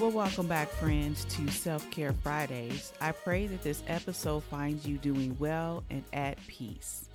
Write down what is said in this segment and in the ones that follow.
Well, welcome back, friends, to Self Care Fridays. I pray that this episode finds you doing well and at peace.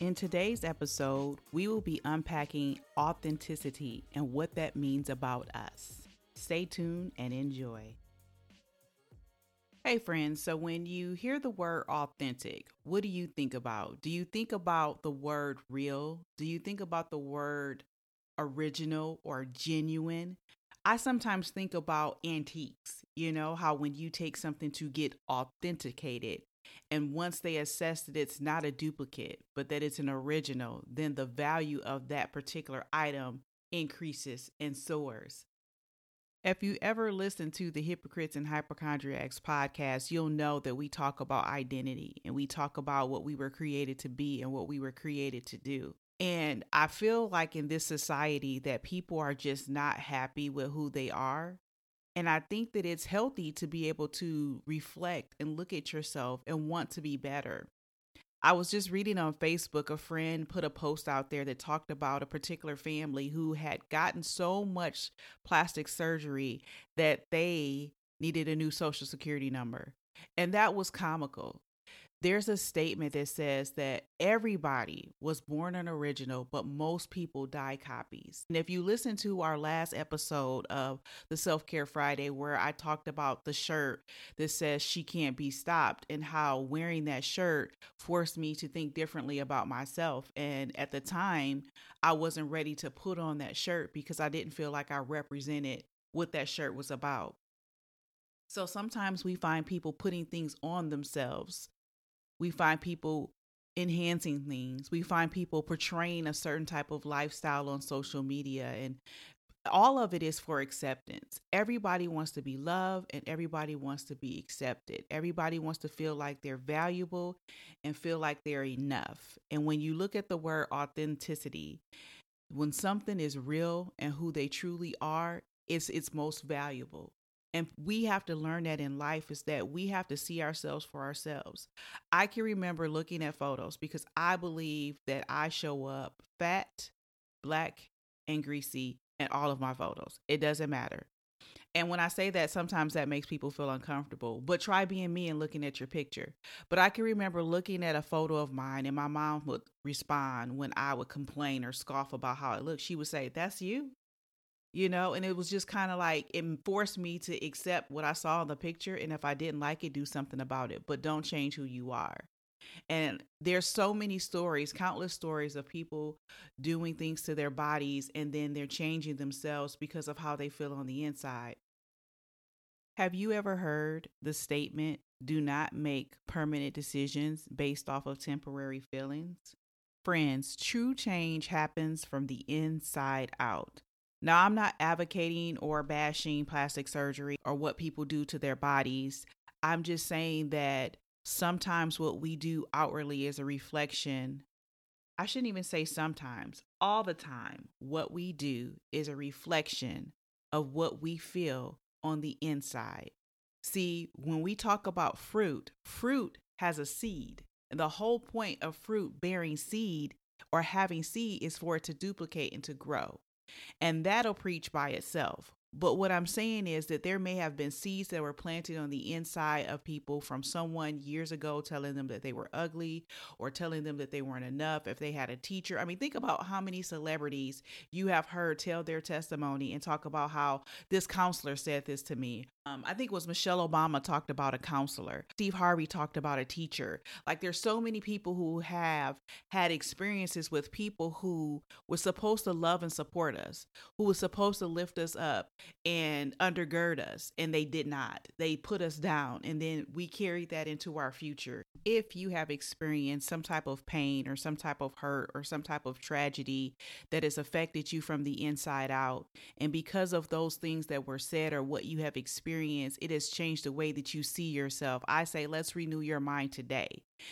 In today's episode, we will be unpacking authenticity and what that means about us. Stay tuned and enjoy. Hey, friends. So, when you hear the word authentic, what do you think about? Do you think about the word real? Do you think about the word original or genuine. I sometimes think about antiques, you know, how when you take something to get authenticated, and once they assess that it's not a duplicate, but that it's an original, then the value of that particular item increases and soars. If you ever listen to the Hypocrites and Hypochondriacs podcast, you'll know that we talk about identity and we talk about what we were created to be and what we were created to do. And I feel like in this society that people are just not happy with who they are. And I think that it's healthy to be able to reflect and look at yourself and want to be better. I was just reading on Facebook, a friend put a post out there that talked about a particular family who had gotten so much plastic surgery that they needed a new social security number. And that was comical there's a statement that says that everybody was born an original, but most people die copies. And if you listen to our last episode of the Self Care Friday, where I talked about the shirt that says she can't be stopped, and how wearing that shirt forced me to think differently about myself. And at the time, I wasn't ready to put on that shirt because I didn't feel like I represented what that shirt was about. So sometimes we find people putting things on themselves we find people enhancing things. We find people portraying a certain type of lifestyle on social media and all of it is for acceptance. Everybody wants to be loved and everybody wants to be accepted. Everybody wants to feel like they're valuable and feel like they're enough. And when you look at the word authenticity, when something is real and who they truly are, it's it's most valuable. And we have to learn that in life is that we have to see ourselves for ourselves. I can remember looking at photos because I believe that I show up fat, black, and greasy in all of my photos. It doesn't matter. And when I say that, sometimes that makes people feel uncomfortable. But try being me and looking at your picture. But I can remember looking at a photo of mine, and my mom would respond when I would complain or scoff about how it looked. She would say, That's you you know and it was just kind of like it forced me to accept what i saw in the picture and if i didn't like it do something about it but don't change who you are. And there's so many stories countless stories of people doing things to their bodies and then they're changing themselves because of how they feel on the inside. Have you ever heard the statement do not make permanent decisions based off of temporary feelings friends true change happens from the inside out now, I'm not advocating or bashing plastic surgery or what people do to their bodies. I'm just saying that sometimes what we do outwardly is a reflection. I shouldn't even say sometimes, all the time, what we do is a reflection of what we feel on the inside. See, when we talk about fruit, fruit has a seed. And the whole point of fruit bearing seed or having seed is for it to duplicate and to grow and that'll preach by itself. But what I'm saying is that there may have been seeds that were planted on the inside of people from someone years ago telling them that they were ugly or telling them that they weren't enough. If they had a teacher, I mean, think about how many celebrities you have heard tell their testimony and talk about how this counselor said this to me, um, I think it was Michelle Obama talked about a counselor. Steve Harvey talked about a teacher. Like there's so many people who have had experiences with people who were supposed to love and support us, who was supposed to lift us up and undergird us, and they did not. They put us down, and then we carried that into our future. If you have experienced some type of pain or some type of hurt or some type of tragedy that has affected you from the inside out, and because of those things that were said or what you have experienced experience, it has changed the way that you see yourself. I say, let's renew your mind today.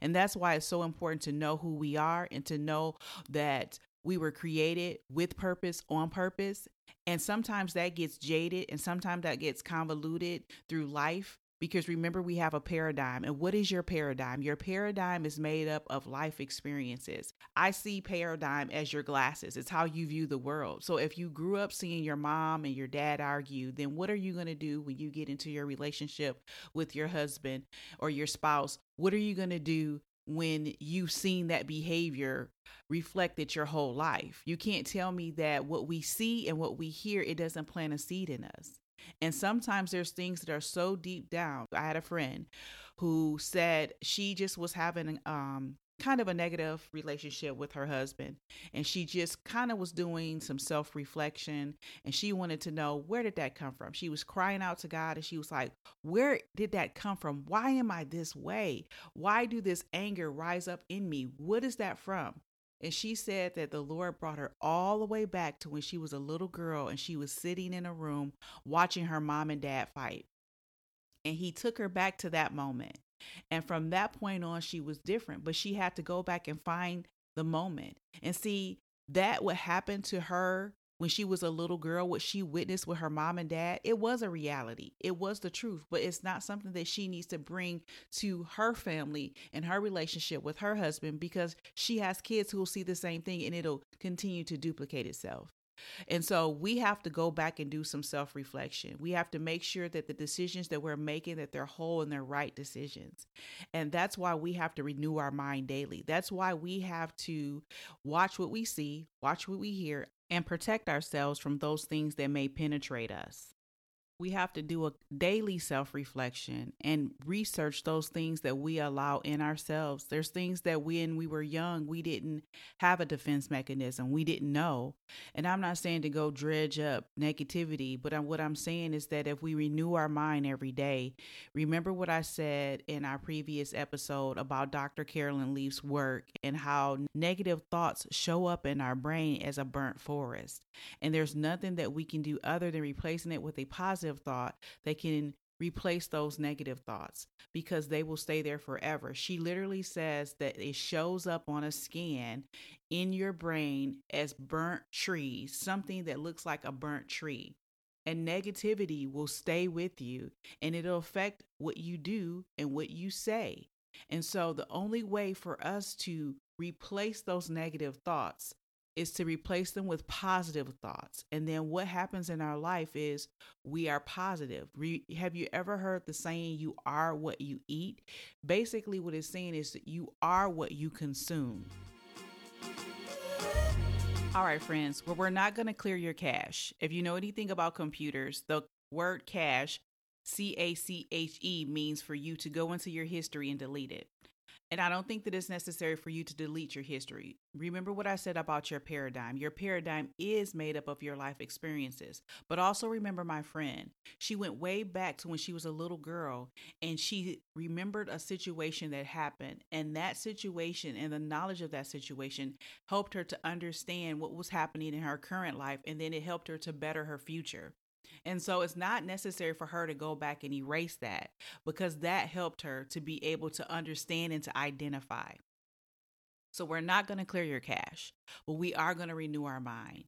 And that's why it's so important to know who we are and to know that we were created with purpose, on purpose. And sometimes that gets jaded and sometimes that gets convoluted through life Because remember, we have a paradigm. And what is your paradigm? Your paradigm is made up of life experiences. I see paradigm as your glasses, it's how you view the world. So if you grew up seeing your mom and your dad argue, then what are you going to do when you get into your relationship with your husband or your spouse? What are you going to do when you've seen that behavior reflected your whole life. You can't tell me that what we see and what we hear it doesn't plant a seed in us. And sometimes there's things that are so deep down. I had a friend who said she just was having um kind of a negative relationship with her husband and she just kind of was doing some self-reflection and she wanted to know where did that come from? She was crying out to god and she was like where did that come from? Why am i this way? Why do this anger rise up in me? What is that from and she said that the Lord brought her all the way back to when she was a little girl and she was sitting in a room watching her mom and dad fight. And he took her back to that moment. And from that point on, she was different, but she had to go back and find the moment and see that what happened to her when she was a little girl, what she witnessed with her mom and dad, it was a reality. It was the truth, but it's not something that she needs to bring to her family and her relationship with her husband because she has kids who will see the same thing and it'll continue to duplicate itself. And so we have to go back and do some self-reflection. We have to make sure that the decisions that we're making that they're whole and they're right decisions. And that's why we have to renew our mind daily. That's why we have to watch what we see, watch what we hear, and protect ourselves from those things that may penetrate us we have to do a daily self reflection and research those things that we allow in ourselves. There's things that when we were young, we didn't have a defense mechanism, we didn't know. And I'm not saying to go dredge up negativity, but what I'm saying is that if we renew our mind every day, remember what I said in our previous episode about Dr. Caroline Leaf's work and how negative thoughts show up in our brain as a burnt forest. And there's nothing that we can do other than replacing it with a positive positive thought, they can replace those negative thoughts because they will stay there forever. She literally says that it shows up on a scan in your brain as burnt trees, something that looks like a burnt tree. And negativity will stay with you and it'll affect what you do and what you say. And so, the only way for us to replace those negative thoughts is to replace them with positive thoughts. And then what happens in our life is we are positive. Re- have you ever heard the saying, you are what you eat? Basically, what it's saying is that you are what you consume. All right, friends, well, we're not going to clear your cache. If you know anything about computers, the word cache, C A C H E, means for you to go into your history and delete it. And I don't think that it's necessary for you to delete your history. Remember what I said about your paradigm. Your paradigm is made up of your life experiences. But also remember my friend. She went way back to when she was a little girl and she remembered a situation that happened. And that situation and the knowledge of that situation helped her to understand what was happening in her current life. And then it helped her to better her future. And so it's not necessary for her to go back and erase that because that helped her to be able to understand and to identify. So we're not going to clear your cache, but we are going to renew our mind.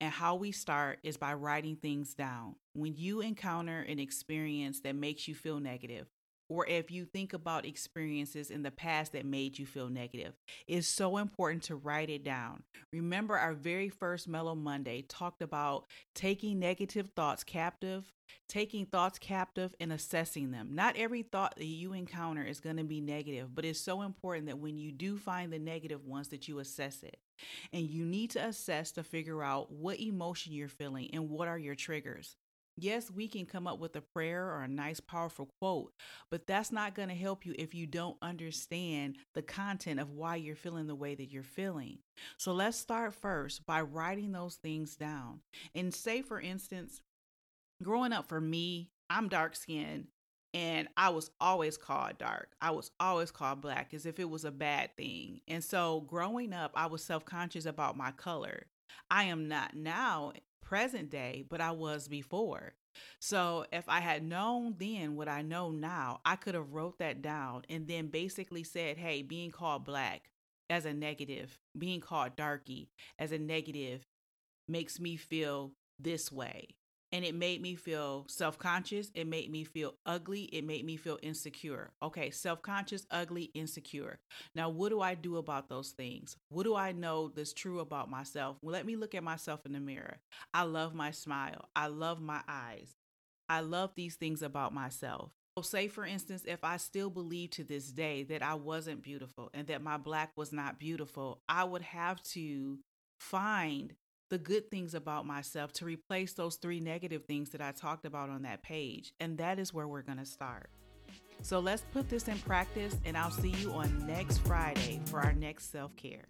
And how we start is by writing things down. When you encounter an experience that makes you feel negative, or if you think about experiences in the past that made you feel negative. It's so important to write it down. Remember, our very first Mellow Monday talked about taking negative thoughts captive, taking thoughts captive, and assessing them. Not every thought that you encounter is going to be negative, but it's so important that when you do find the negative ones, that you assess it. And you need to assess to figure out what emotion you're feeling and what are your triggers. Yes, we can come up with a prayer or a nice, powerful quote, but that's not going to help you if you don't understand the content of why you're feeling the way that you're feeling. So let's start first by writing those things down. And say, for instance, growing up for me, I'm dark skinned and I was always called dark. I was always called black as if it was a bad thing. And so growing up, I was self conscious about my color. I am not now present day, but I was before. So if I had known then what I know now, I could have wrote that down and then basically said, "Hey, being called black as a negative, being called darky as a negative makes me feel this way." And it made me feel self conscious. It made me feel ugly. It made me feel insecure. Okay, self conscious, ugly, insecure. Now, what do I do about those things? What do I know that's true about myself? Well, let me look at myself in the mirror. I love my smile. I love my eyes. I love these things about myself. So, say for instance, if I still believe to this day that I wasn't beautiful and that my black was not beautiful, I would have to find the good things about myself to replace those three negative things that I talked about on that page. And that is where we're going to start. So let's put this in practice, and I'll see you on next Friday for our next self care.